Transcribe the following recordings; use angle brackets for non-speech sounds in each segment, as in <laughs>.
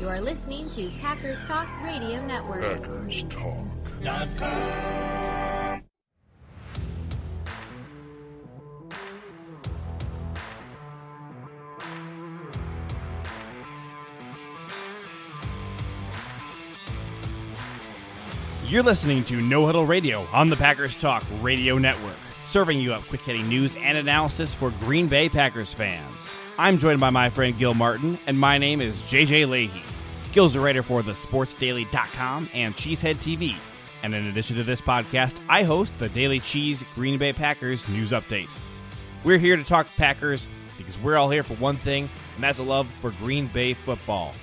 You are listening to Packers Talk Radio Network. Packers Talk. You're listening to No Huddle Radio on the Packers Talk Radio Network, serving you up quick hitting news and analysis for Green Bay Packers fans. I'm joined by my friend Gil Martin, and my name is JJ Lahey. Gil's a writer for thesportsdaily.com and Cheesehead TV. And in addition to this podcast, I host the Daily Cheese Green Bay Packers News Update. We're here to talk Packers because we're all here for one thing, and that's a love for Green Bay football.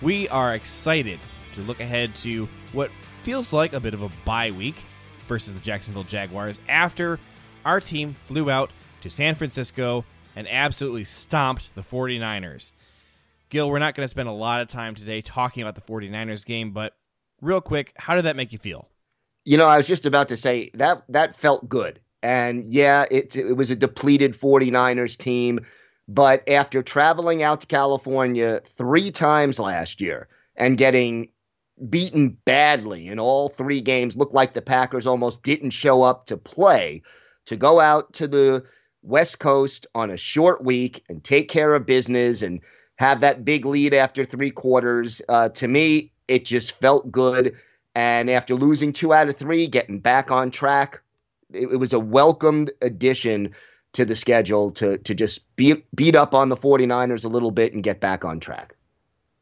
We are excited to look ahead to what feels like a bit of a bye week versus the Jacksonville Jaguars after our team flew out to San Francisco and absolutely stomped the 49ers. Gil, we're not going to spend a lot of time today talking about the 49ers game, but real quick, how did that make you feel? You know, I was just about to say that that felt good. And yeah, it it was a depleted 49ers team, but after traveling out to California 3 times last year and getting beaten badly in all 3 games, looked like the Packers almost didn't show up to play, to go out to the West Coast on a short week and take care of business and have that big lead after 3 quarters, uh, to me it just felt good and after losing two out of three, getting back on track, it, it was a welcomed addition to the schedule to to just beat beat up on the 49ers a little bit and get back on track.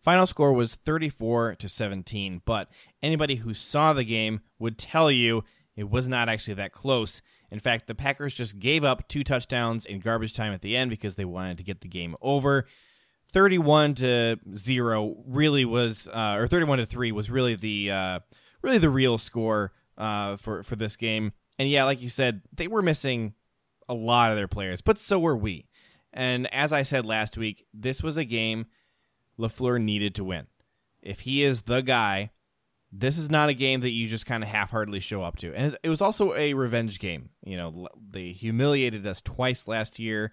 Final score was 34 to 17, but anybody who saw the game would tell you it was not actually that close. In fact, the Packers just gave up two touchdowns in garbage time at the end because they wanted to get the game over. 31 to 0 really was uh, or 31 to 3 was really the uh, really the real score uh, for for this game. And yeah, like you said, they were missing a lot of their players, but so were we. And as I said last week, this was a game LaFleur needed to win. If he is the guy, this is not a game that you just kind of half-heartedly show up to. And it was also a revenge game. You know, they humiliated us twice last year,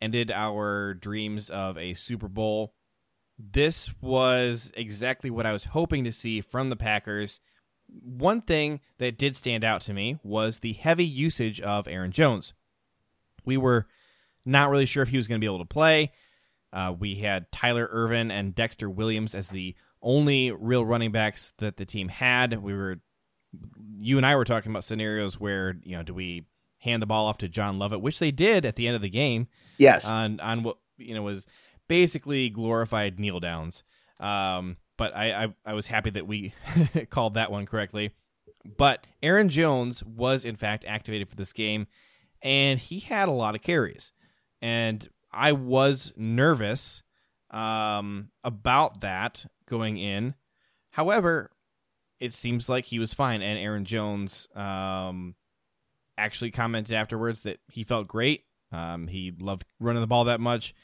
ended our dreams of a Super Bowl this was exactly what I was hoping to see from the Packers. One thing that did stand out to me was the heavy usage of Aaron Jones. We were not really sure if he was going to be able to play. Uh, we had Tyler Ervin and Dexter Williams as the only real running backs that the team had. We were, you and I were talking about scenarios where you know, do we hand the ball off to John Lovett, which they did at the end of the game. Yes. On on what you know was basically glorified kneel downs. Um, but I, I, I was happy that we <laughs> called that one correctly. But Aaron Jones was in fact activated for this game, and he had a lot of carries, and I was nervous um, about that going in. However, it seems like he was fine, and Aaron Jones um, actually commented afterwards that he felt great. Um, he loved running the ball that much.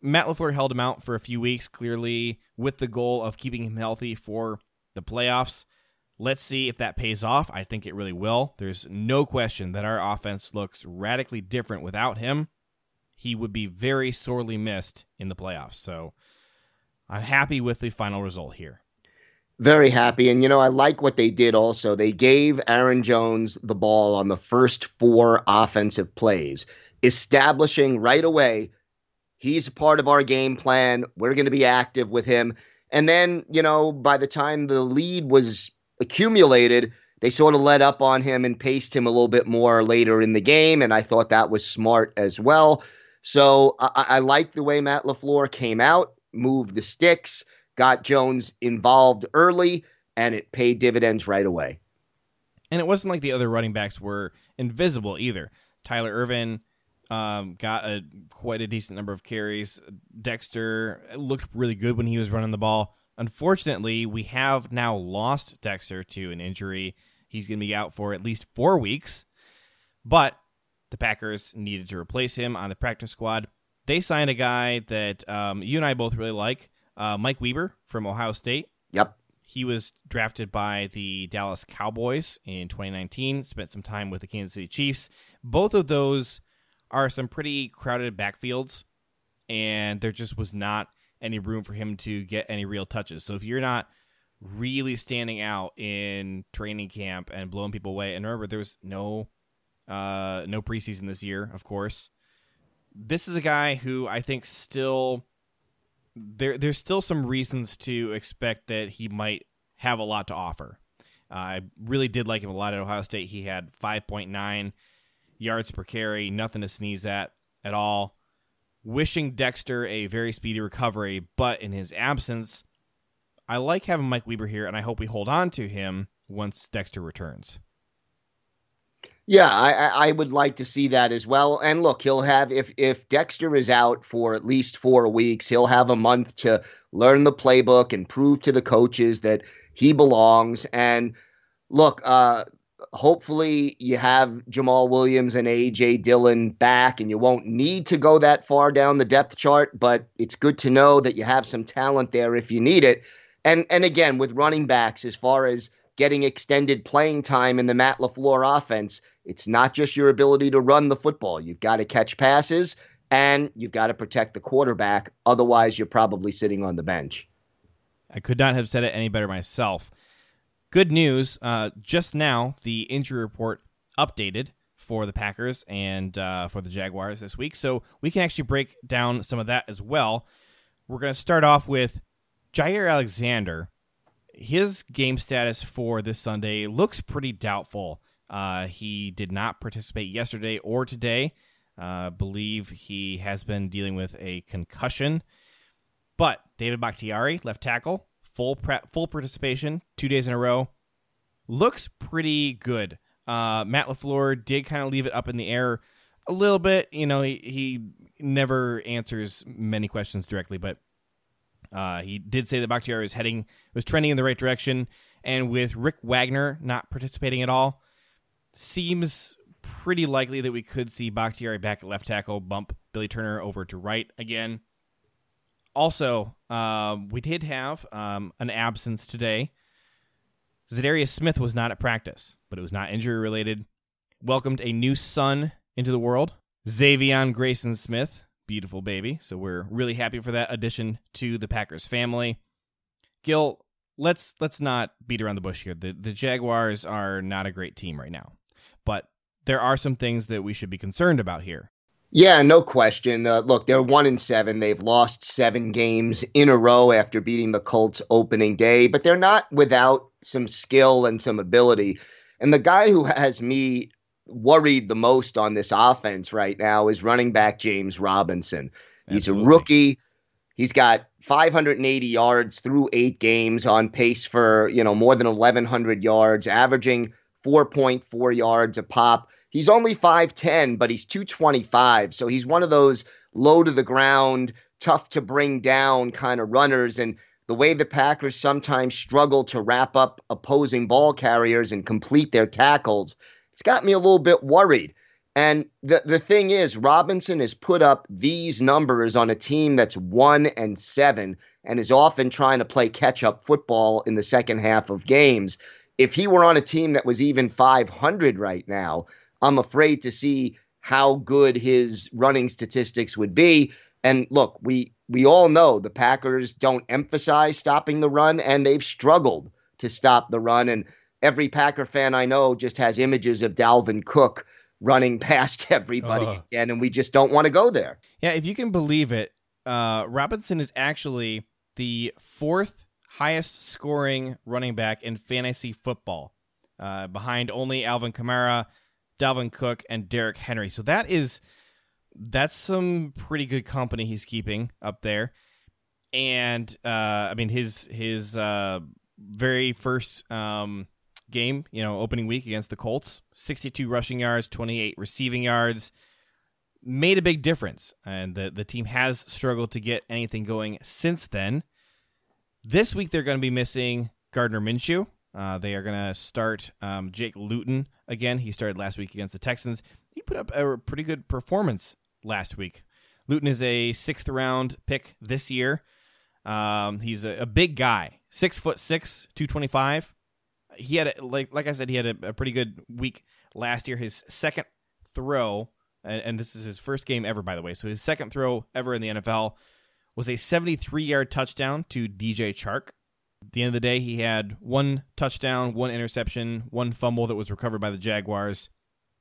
Matt LaFleur held him out for a few weeks, clearly with the goal of keeping him healthy for the playoffs. Let's see if that pays off. I think it really will. There's no question that our offense looks radically different without him. He would be very sorely missed in the playoffs. So I'm happy with the final result here. Very happy. And, you know, I like what they did also. They gave Aaron Jones the ball on the first four offensive plays, establishing right away He's a part of our game plan. We're going to be active with him. And then, you know, by the time the lead was accumulated, they sort of let up on him and paced him a little bit more later in the game. And I thought that was smart as well. So I, I like the way Matt LaFleur came out, moved the sticks, got Jones involved early, and it paid dividends right away. And it wasn't like the other running backs were invisible either. Tyler Ervin um, got a quite a decent number of carries. Dexter looked really good when he was running the ball. Unfortunately, we have now lost Dexter to an injury. He's going to be out for at least four weeks. But the Packers needed to replace him on the practice squad. They signed a guy that um, you and I both really like, uh, Mike Weber from Ohio State. Yep. He was drafted by the Dallas Cowboys in 2019, spent some time with the Kansas City Chiefs. Both of those are some pretty crowded backfields, and there just was not any room for him to get any real touches. So if you're not really standing out in training camp and blowing people away, and remember there was no uh, no preseason this year, of course. This is a guy who I think still there there's still some reasons to expect that he might have a lot to offer. Uh, I really did like him a lot at Ohio State. He had 5.9 yards per carry, nothing to sneeze at at all. Wishing Dexter a very speedy recovery, but in his absence, I like having Mike Weber here, and I hope we hold on to him once Dexter returns. Yeah, I, I would like to see that as well. And look, he'll have if if Dexter is out for at least four weeks, he'll have a month to learn the playbook and prove to the coaches that he belongs. And look, uh, hopefully you have Jamaal Williams and AJ Dillon back, and you won't need to go that far down the depth chart. But it's good to know that you have some talent there if you need it. And and again, with running backs, as far as getting extended playing time in the Matt LaFleur offense it's not just your ability to run the football. You've got to catch passes and you've got to protect the quarterback. Otherwise, you're probably sitting on the bench. I could not have said it any better myself. Good news. Uh, just now, the injury report updated for the Packers and uh, for the Jaguars this week. So we can actually break down some of that as well. We're going to start off with Jaire Alexander. His game status for this Sunday looks pretty doubtful. Uh, he did not participate yesterday or today. Uh, believe he has been dealing with a concussion. But David Bakhtiari, left tackle, full full participation, two days in a row, looks pretty good. Uh, Matt Lafleur did kind of leave it up in the air a little bit. You know, he, he never answers many questions directly, but uh, he did say that Bakhtiari was heading was trending in the right direction. And with Rick Wagner not participating at all, seems pretty likely that we could see Bakhtiari back at left tackle, bump Billy Turner over to right again. Also, um, we did have um, an absence today. Za'Darius Smith was not at practice, but it was not injury related. Welcomed a new son into the world, Xavion Grayson Smith, beautiful baby. So we're really happy for that addition to the Packers family. Gil, let's let's not beat around the bush here. The the Jaguars are not a great team right now but there are some things that we should be concerned about here. Yeah, no question. Uh, look, they're one in seven. They've lost seven games in a row after beating the Colts opening day, but they're not without some skill and some ability. And the guy who has me worried the most on this offense right now is running back James Robinson. He's Absolutely. a rookie. He's got 580 yards through eight games on pace for, you know, more than 1,100 yards, averaging 4.4 yards a pop. He's only 5'10, but he's 225. So he's one of those low to the ground, tough to bring down kind of runners. And the way the Packers sometimes struggle to wrap up opposing ball carriers and complete their tackles, it's got me a little bit worried. And the, the thing is, Robinson has put up these numbers on a team that's one and seven and is often trying to play catch up football in the second half of games if he were on a team that was even 500 right now, I'm afraid to see how good his running statistics would be. And look, we we all know the Packers don't emphasize stopping the run, and they've struggled to stop the run. And every Packer fan I know just has images of Dalvin Cook running <laughs> past everybody uh. again, and we just don't want to go there. Yeah, if you can believe it, uh, Robinson is actually the fourth highest scoring running back in fantasy football, uh, behind only Alvin Kamara, Dalvin Cook, and Derrick Henry. So that is that's some pretty good company he's keeping up there. And uh, I mean his his uh, very first um, game, you know, opening week against the Colts, 62 rushing yards, 28 receiving yards, made a big difference. And the the team has struggled to get anything going since then. This week they're going to be missing Gardner Minshew. Uh, they are going to start um, Jake Luton again. He started last week against the Texans. He put up a pretty good performance last week. Luton is a sixth round pick this year. Um, he's a, a, big guy, six foot six, two twenty five. He had a, like like I said, he had a, a, pretty good week last year. His second throw, and, and this is his first game ever, by the way. So his second throw ever in the NFL was a 73 yard touchdown to DJ Chark. At the end of the day, he had one touchdown, one interception, one fumble that was recovered by the Jaguars.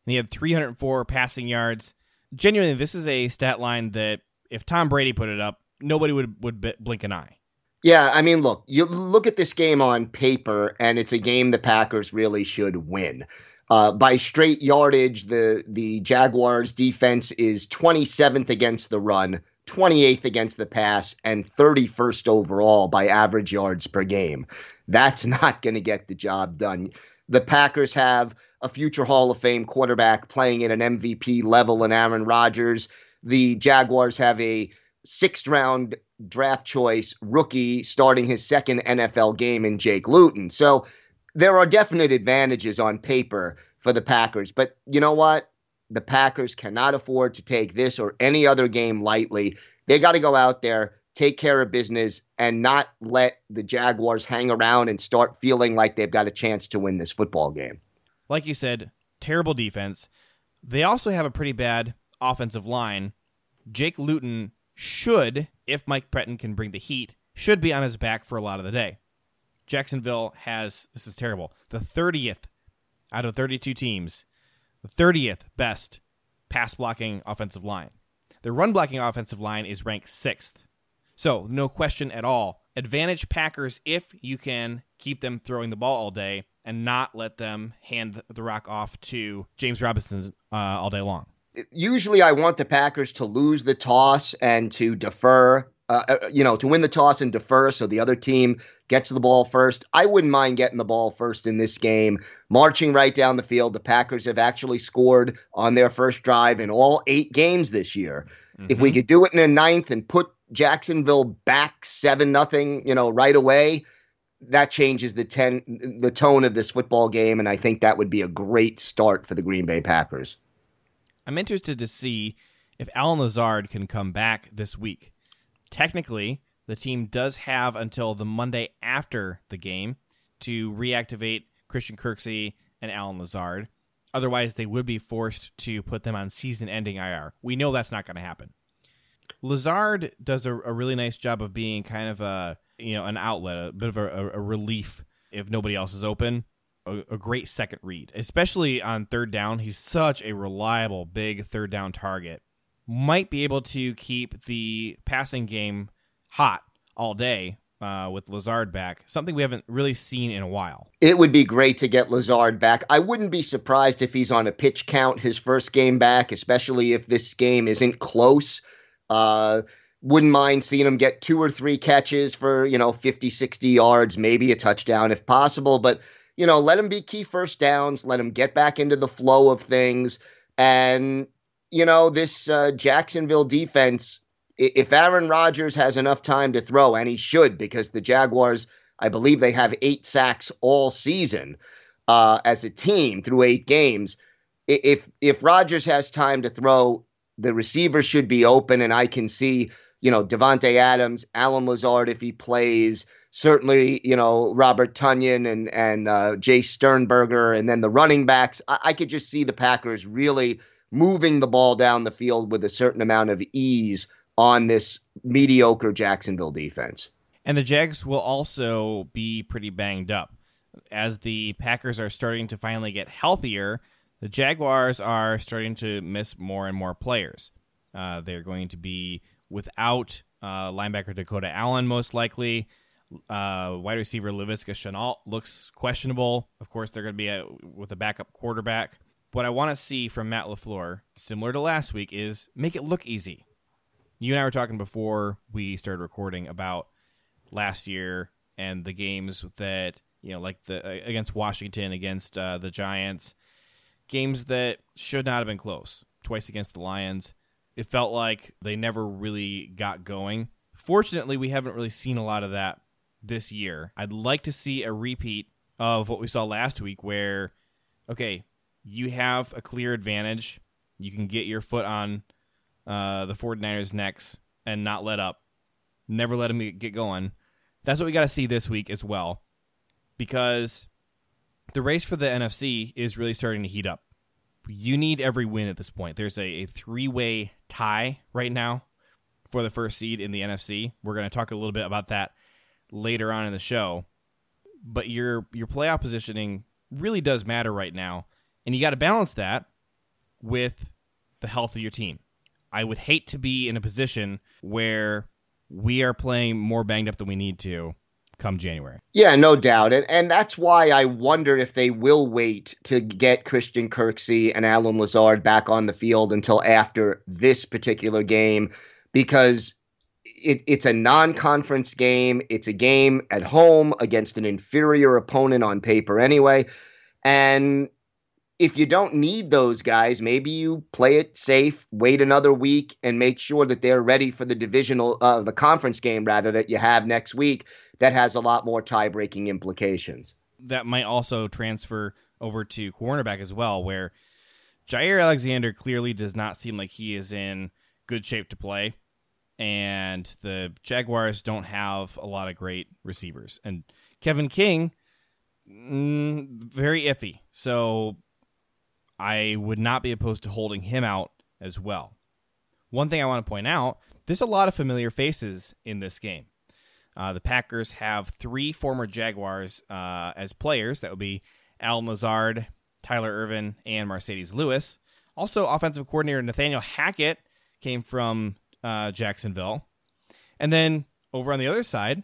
And he had 304 passing yards. Genuinely, this is a stat line that if Tom Brady put it up, nobody would, would blink an eye. Yeah, I mean, look, you look at this game on paper, and it's a game the Packers really should win. Uh, by straight yardage, the the Jaguars defense is 27th against the run, 28th against the pass, and 31st overall by average yards per game. That's <laughs> not going to get the job done. The Packers have a future Hall of Fame quarterback playing at an MVP level in Aaron Rodgers. The Jaguars have a sixth round draft choice rookie starting his second NFL game in Jake Luton. So there are definite advantages on paper for the Packers. But you know what? The Packers cannot afford to take this or any other game lightly. They got to go out there, take care of business, and not let the Jaguars hang around and start feeling like they've got a chance to win this football game. Like you said, terrible defense. They also have a pretty bad offensive line. Jake Luton should, if Mike Pettine can bring the heat, should be on his back for a lot of the day. Jacksonville has, this is terrible, the 30th out of 32 teams, the 30th best pass blocking offensive line. The run blocking offensive line is ranked sixth. So, no question at all. Advantage Packers if you can keep them throwing the ball all day and not let them hand the rock off to James Robinson uh, all day long usually I want the Packers to lose the toss and to defer, uh, uh, you know, to win the toss and defer so the other team gets the ball first. I wouldn't mind getting the ball first in this game, marching right down the field. The Packers have actually scored on their first drive in all eight games this year. Mm-hmm. If we mm-hmm. could do it in a ninth and put Jacksonville back seven nothing, you know, right away, that changes the ten the tone of this football game, and I think that would be a great start for the Green Bay Packers. I'm interested to see if Allen Lazard can come back this week. Technically, the team does have until the Monday after the game to reactivate Christian Kirksey and Allen Lazard. Otherwise, they would be forced to put them on season ending IR. We know that's not going to happen. Lazard does a, a, really nice job of being kind of a you know an outlet, a bit of a, a relief if nobody else is open a, a, great second read, especially on third down. He's such a reliable, big third down target. Might be able to keep the passing game hot all day uh, with Lazard back, something we haven't really seen in a while. It would be great to get Lazard back. I wouldn't be surprised if he's on a pitch count his first game back, especially if this game isn't close. Uh, wouldn't mind seeing him get two or three catches for, you know, 50, 60 yards, maybe a touchdown if possible. But you know, let him be key first downs, let him get back into the flow of things. And, you know, this uh, Jacksonville defense, if Aaron Rodgers has enough time to throw, and he should, because the Jaguars, I believe they have eight sacks all season uh, as a team through eight games. If if Rodgers has time to throw, the receivers should be open, and I can see, you know, Davante Adams, Allen Lazard if he plays, certainly, you know, Robert Tonyan and and uh, Jace Sternberger, and then the running backs. I, I could just see the Packers really moving the ball down the field with a certain amount of ease on this mediocre Jacksonville defense. And the Jags will also be pretty banged up. As the Packers are starting to finally get healthier, the Jaguars are starting to miss more and more players. Uh, they're going to be without uh, linebacker Dakota Allen, most likely. Uh, wide receiver Laviska Shenault looks questionable. Of course, they're going to be a, with a backup quarterback. What I want to see from Matt LaFleur, similar to last week, is make it look easy. You and I were talking before we started recording about last year and the games that you know, like the uh, against Washington, against uh, the Giants, games that should not have been close. Twice against the Lions, it felt like they never really got going. Fortunately, we haven't really seen a lot of that this year. I'd like to see a repeat of what we saw last week where, okay, you have a clear advantage. You can get your foot on uh, the 49ers' necks and not let up. Never let them get going. That's what we got to see this week as well because the race for the NFC is really starting to heat up. You need every win at this point. There's a, a three way tie right now for the first seed in the NFC. We're going to talk a little bit about that later on in the show. But your your playoff positioning really does matter right now, and you got to balance that with the health of your team. I would hate to be in a position where we are playing more banged up than we need to come January. Yeah, no doubt. And and that's why I wonder if they will wait to get Christian Kirksey and Allen Lazard back on the field until after this particular game because it, it's a non-conference game. It's a game at home against an inferior opponent on paper anyway. And if you don't need those guys, maybe you play it safe, wait another week, and make sure that they're ready for the divisional, uh, the conference game rather that you have next week. That has a lot more tie-breaking implications. That might also transfer over to cornerback as well, where Jaire Alexander clearly does not seem like he is in good shape to play, and the Jaguars don't have a lot of great receivers, and Kevin King. Mm, very iffy. So I would not be opposed to holding him out as well. One thing I want to point out there's a lot of familiar faces in this game. Uh, the Packers have three former Jaguars uh, as players. That would be Al Lazard, Tyler Ervin, and Marcedes Lewis. Also, offensive coordinator Nathaniel Hackett came from uh, Jacksonville. And then over on the other side,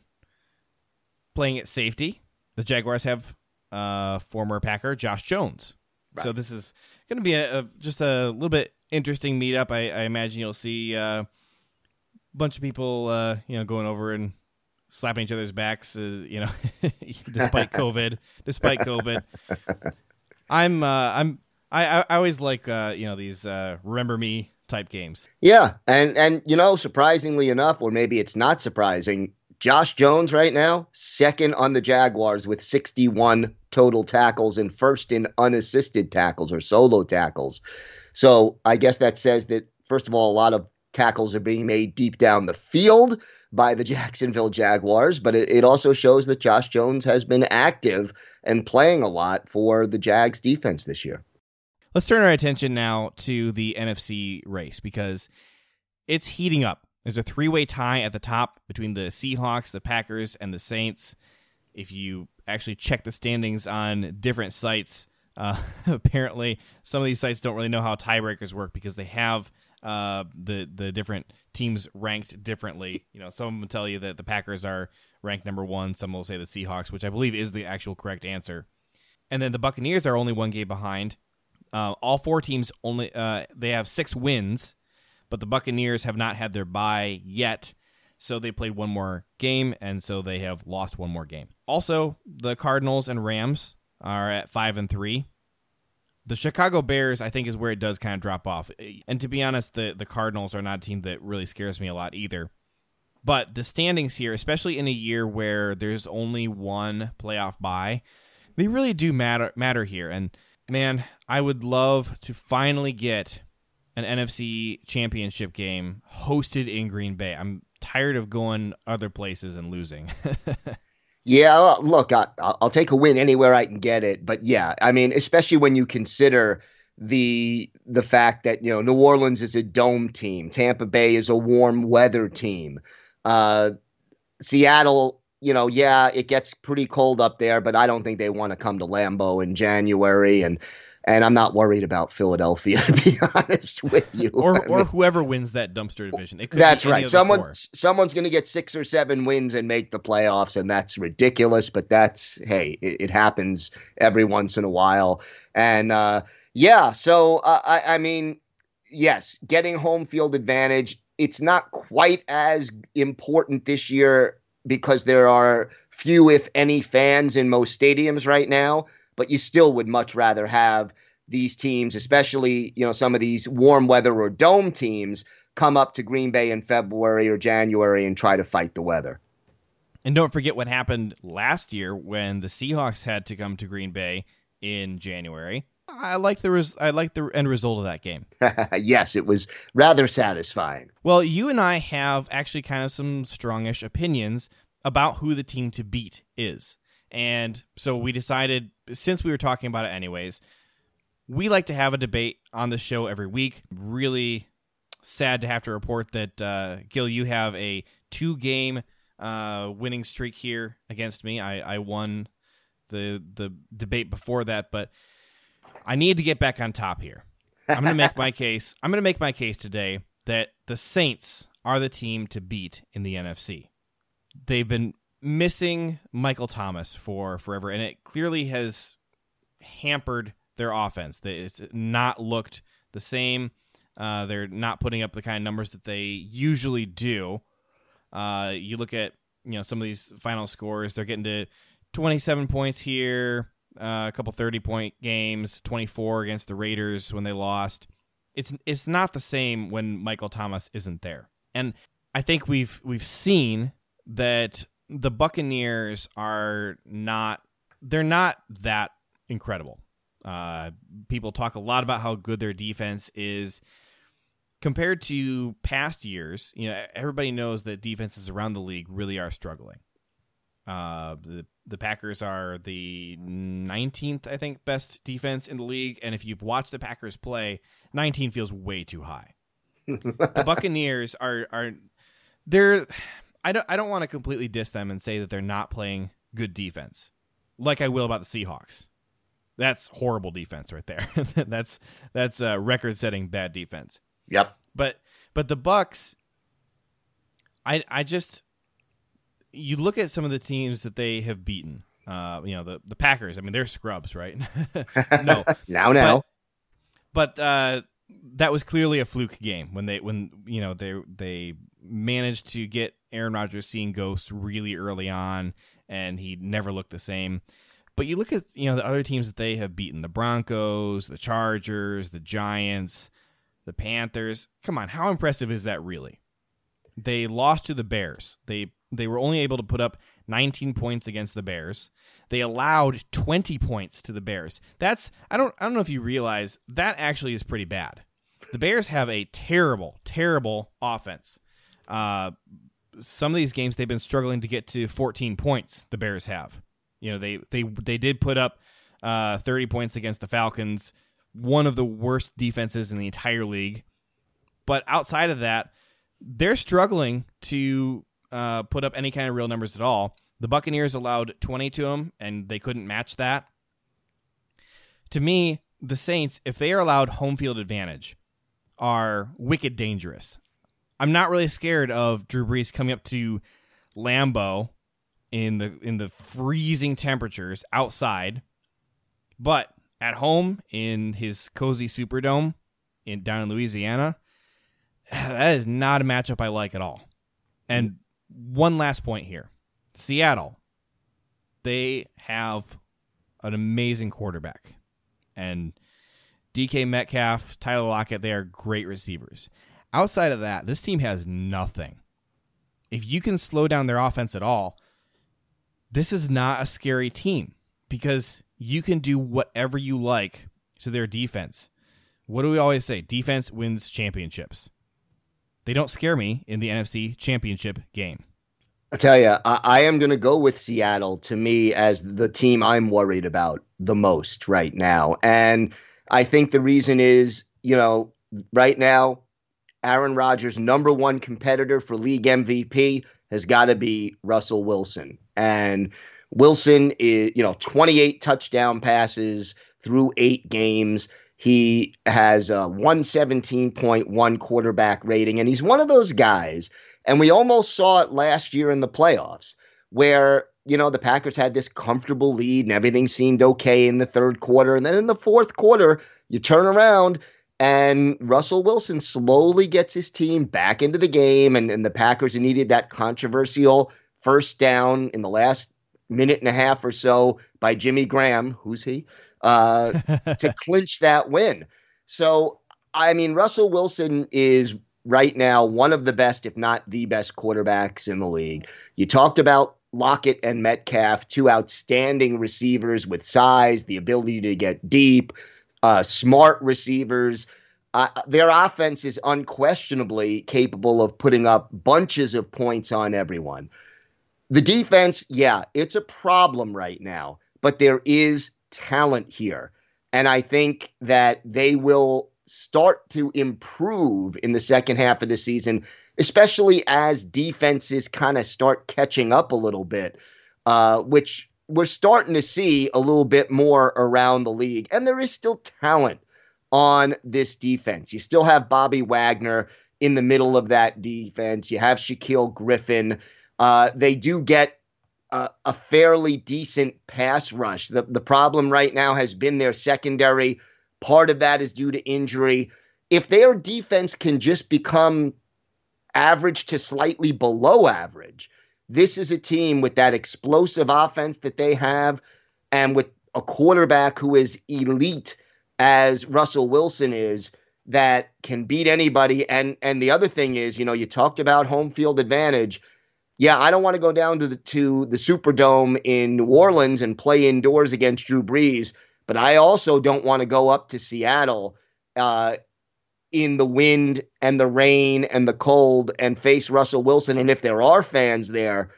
playing at safety, the Jaguars have uh, former Packer Josh Jones. Right. So this is going to be a, a, just a little bit interesting meetup. I, I imagine you'll see uh, a bunch of people, uh, you know, going over and slapping each other's backs, uh, you know, <laughs> despite COVID. despite COVID, <laughs> I'm uh, I'm I, I always like uh, you know these uh, remember me type games. Yeah, and and you know, surprisingly enough, or maybe it's not surprising, Josh Jones right now, second on the Jaguars with 61 total tackles and first in unassisted tackles or solo tackles. So I guess that says that, first of all, a lot of tackles are being made deep down the field by the <laughs> Jacksonville Jaguars, but it, it also shows that Josh Jones has been active and playing a lot for the Jags defense this year. Let's turn our attention now to the NFC race because it's heating up. There's a three way tie at the top between the Seahawks, the Packers, and the Saints. If you actually check the standings on different sites, uh, <laughs> apparently some of these sites don't really know how tiebreakers work because they have uh, the the different teams ranked differently. You know, some them tell you that the Packers are ranked number one. Some will say the Seahawks, which I believe is the actual correct answer. And then the Buccaneers are only one game behind. Uh, all four teams only uh, they have six wins but the Buccaneers have not had their bye yet. So they played one more game, and so they have lost one more game. Also, the Cardinals and Rams are at five and three. The Chicago Bears, I think, is where it does kind of drop off. And to be honest, the, the Cardinals are not a team that really scares me a lot either. But the standings here, especially in a year where there's only one playoff bye, they really do matter matter here. And man, I would love to finally get an NFC championship game hosted in Green Bay. I'm tired of going other places and losing. <laughs> yeah, look, I, will take a win anywhere I can get it, but yeah, I mean, especially when you consider the the fact that you know New Orleans is a dome team, Tampa Bay is a warm weather team, uh, Seattle. You know, yeah, it gets pretty cold up there, but I don't think they want to come to Lambeau in January and and I'm not worried about Philadelphia <laughs> to be honest with you. or or whoever wins that dumpster division. that's right. Someone someone's going to get six or seven wins and make the playoffs, and that's ridiculous. But that's hey, it, it happens every once in a while, and uh, yeah. So uh, I, I mean, yes, getting home field advantage. It's not quite as important this year because there are few, if any, fans in most stadiums right now but you still would much rather have these teams, especially you know some of these warm weather or dome teams, come up to Green Bay in February or January and try to fight the weather. And don't forget what happened last year when the Seahawks had to come to Green Bay in January. I liked the res- I liked the end result of that game. <laughs> yes, it was rather satisfying. Well, you and I have actually kind of some strongish opinions about who the team to beat is. And so we decided, since we were talking about it anyways, we like to have a debate on the show every week. Really sad to have to report that uh, Gil, you have a two game uh, winning streak here against me. I, I won the the debate before that, but I need to get back on top here. I'm going to make my <laughs> case. I'm going to make my case today that the Saints are the team to beat in the NFC. They've been missing Michael Thomas for forever, and it clearly has hampered their offense. It's not looked the same. Uh, they're not putting up the kind of numbers that they usually do. Uh, you look at you know some of these final scores; they're getting to 27 points here, uh, a couple 30 point games, 24 against the Raiders when they lost. It's it's not the same when Michael Thomas isn't there, and I think we've we've seen that the Buccaneers are not they're not that incredible. Uh, people talk a lot about how good their defense is compared to past years. You know, everybody knows that defenses around the league really are struggling. Uh, the the Packers are the 19th, I think, best defense in the league, and if you've watched the Packers play, 19 feels way too high. <laughs> the Buccaneers are are they're I don't I don't want to completely diss them and say that they're not playing good defense, like I will about the Seahawks. That's horrible defense right there. <laughs> that's that's a record-setting bad defense. Yep. But but the Bucks, I I just you look at some of the teams that they have beaten. Uh, you know the the Packers. I mean they're scrubs, right? <laughs> no, <laughs> now now. But, but uh, that was clearly a fluke game when they when you know they they managed to get Aaron Rodgers seeing ghosts really early on, and he never looked the same. But you look at you know the other teams that they have beaten: the Broncos, the Chargers, the Giants, the Panthers. Come on, how impressive is that really? They lost to the Bears. They they were only able to put up 19 points against the Bears. They allowed 20 points to the Bears. That's I don't I don't know if you realize that actually is pretty bad. The Bears have a terrible, terrible offense. Uh, some of these games they've been struggling to get to 14 points. The Bears have. You know, they they they did put up uh, 30 points against the Falcons, one of the worst defenses in the entire league. But outside of that, they're struggling to uh, put up any kind of real numbers at all. The Buccaneers allowed 20 to them, and they couldn't match that. To me, the Saints, if they are allowed home field advantage, are wicked dangerous. I'm not really scared of Drew Brees coming up to Lambeau in the in the freezing temperatures outside, but at home in his cozy Superdome in down in Louisiana, <sighs> that is not a matchup I like at all. And one last point here. Seattle. They have an amazing quarterback. And DK Metcalf, Tyler Lockett, they are great receivers. Outside of that, this team has nothing. If you can slow down their offense at all, this is not a scary team because you can do whatever you like to their defense. What do we always say? Defense wins championships. They don't scare me in the NFC championship game. I tell you, I, I am going to go with Seattle to me as the team I'm worried about the most right now. And I think the reason is, you know, right now, Aaron Rodgers' number one competitor for league MVP has got to be Russell Wilson. And Wilson is, you know, 28 touchdown passes through eight games. He has a 117.1 quarterback rating, and he's one of those guys. And we almost saw it last year in the playoffs where, you know, the Packers had this comfortable lead and everything seemed okay in the third quarter. And then in the fourth quarter, you turn around and Russell Wilson slowly gets his team back into the game. And, and the Packers needed that controversial first down in the last minute and a half or so by Jimmy Graham, who's he, uh, <laughs> to clinch that win. So, I mean, Russell Wilson is right now one of the best, if not the best quarterbacks in the league. You talked about Lockett and Metcalf, two outstanding receivers with size, the ability to get deep, uh, smart receivers. Uh, their offense is unquestionably capable of putting up bunches of points on everyone. The defense, yeah, it's a problem right now, but there is talent here. And I think that they will start to improve in the second half of the season, especially as defenses kind of start catching up a little bit, uh, which we're starting to see a little bit more around the league. And there is still talent on this defense. You still have Bobby Wagner in the middle of that defense. You have Shaquill Griffin. Uh, they do get a, a fairly decent pass rush. The, the problem right now has been their secondary. Part of that is due to injury. If their defense can just become average to slightly below average, this is a team with that explosive offense that they have and with a quarterback who is elite as Russell Wilson is that can beat anybody and and the other thing is, you know, you talked about home field advantage yeah, I don't want to go down to the to the Superdome in New Orleans and play indoors against Drew Brees, but I also don't want to go up to Seattle uh, in the wind and the rain and the cold and face Russell Wilson. And if there are fans there,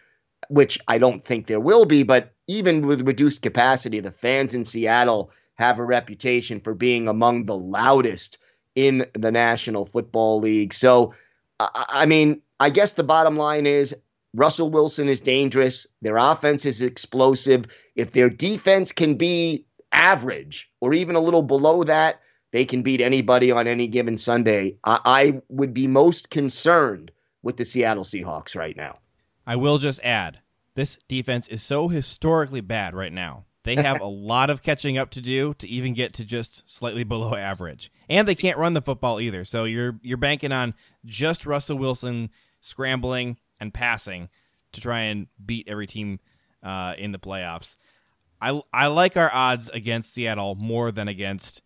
which I don't think there will be, but even with reduced capacity, the fans in Seattle have a reputation for being among the loudest in the National Football League. So, I mean, I guess the bottom line is Russell Wilson is dangerous. Their offense is explosive. If their defense can be average or even a little below that, they can beat anybody on any given Sunday. I, I would be most concerned with the Seattle Seahawks right now. I will just add this defense is so historically bad right now. They have a <laughs> lot of catching up to do to even get to just slightly below average. And they can't run the football either. So you're you're banking on just Russell Wilson scrambling and passing to try and beat every team uh, in the playoffs. I I like our odds against Seattle more than against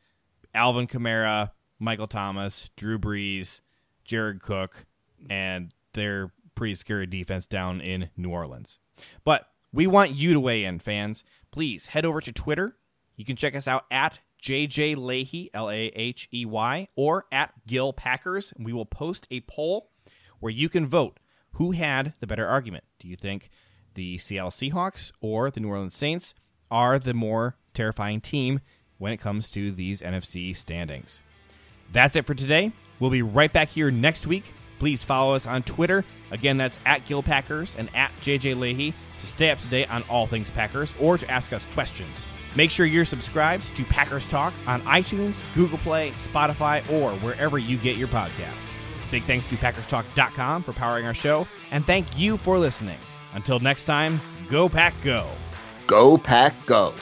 Alvin Kamara, Michael Thomas, Drew Brees, Jared Cook, and their pretty scary defense down in New Orleans. But we want you to weigh in, fans. Please head over to Twitter. You can check us out at JJ Lahey, L A H E Y, or at Gil Packers. We will post a poll where you can vote who had the better argument? Do you think the Seattle Seahawks or the New Orleans Saints are the more terrifying team when it comes to these NFC standings? That's it for today. We'll be right back here next week. Please follow us on Twitter. Again, that's at Gil Packers and at JJ Lahey to stay up to date on all things Packers or to ask us questions. Make sure you're subscribed to Packers Talk on iTunes, Google Play, Spotify, or wherever you get your podcasts. Big thanks to PackersTalk.com for powering our show, and thank you for listening. Until next time, go Pack Go. Go Pack Go.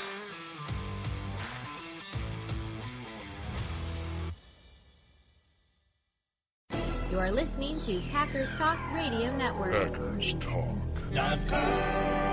You are listening to Packers Talk Radio Network. Packers Talk.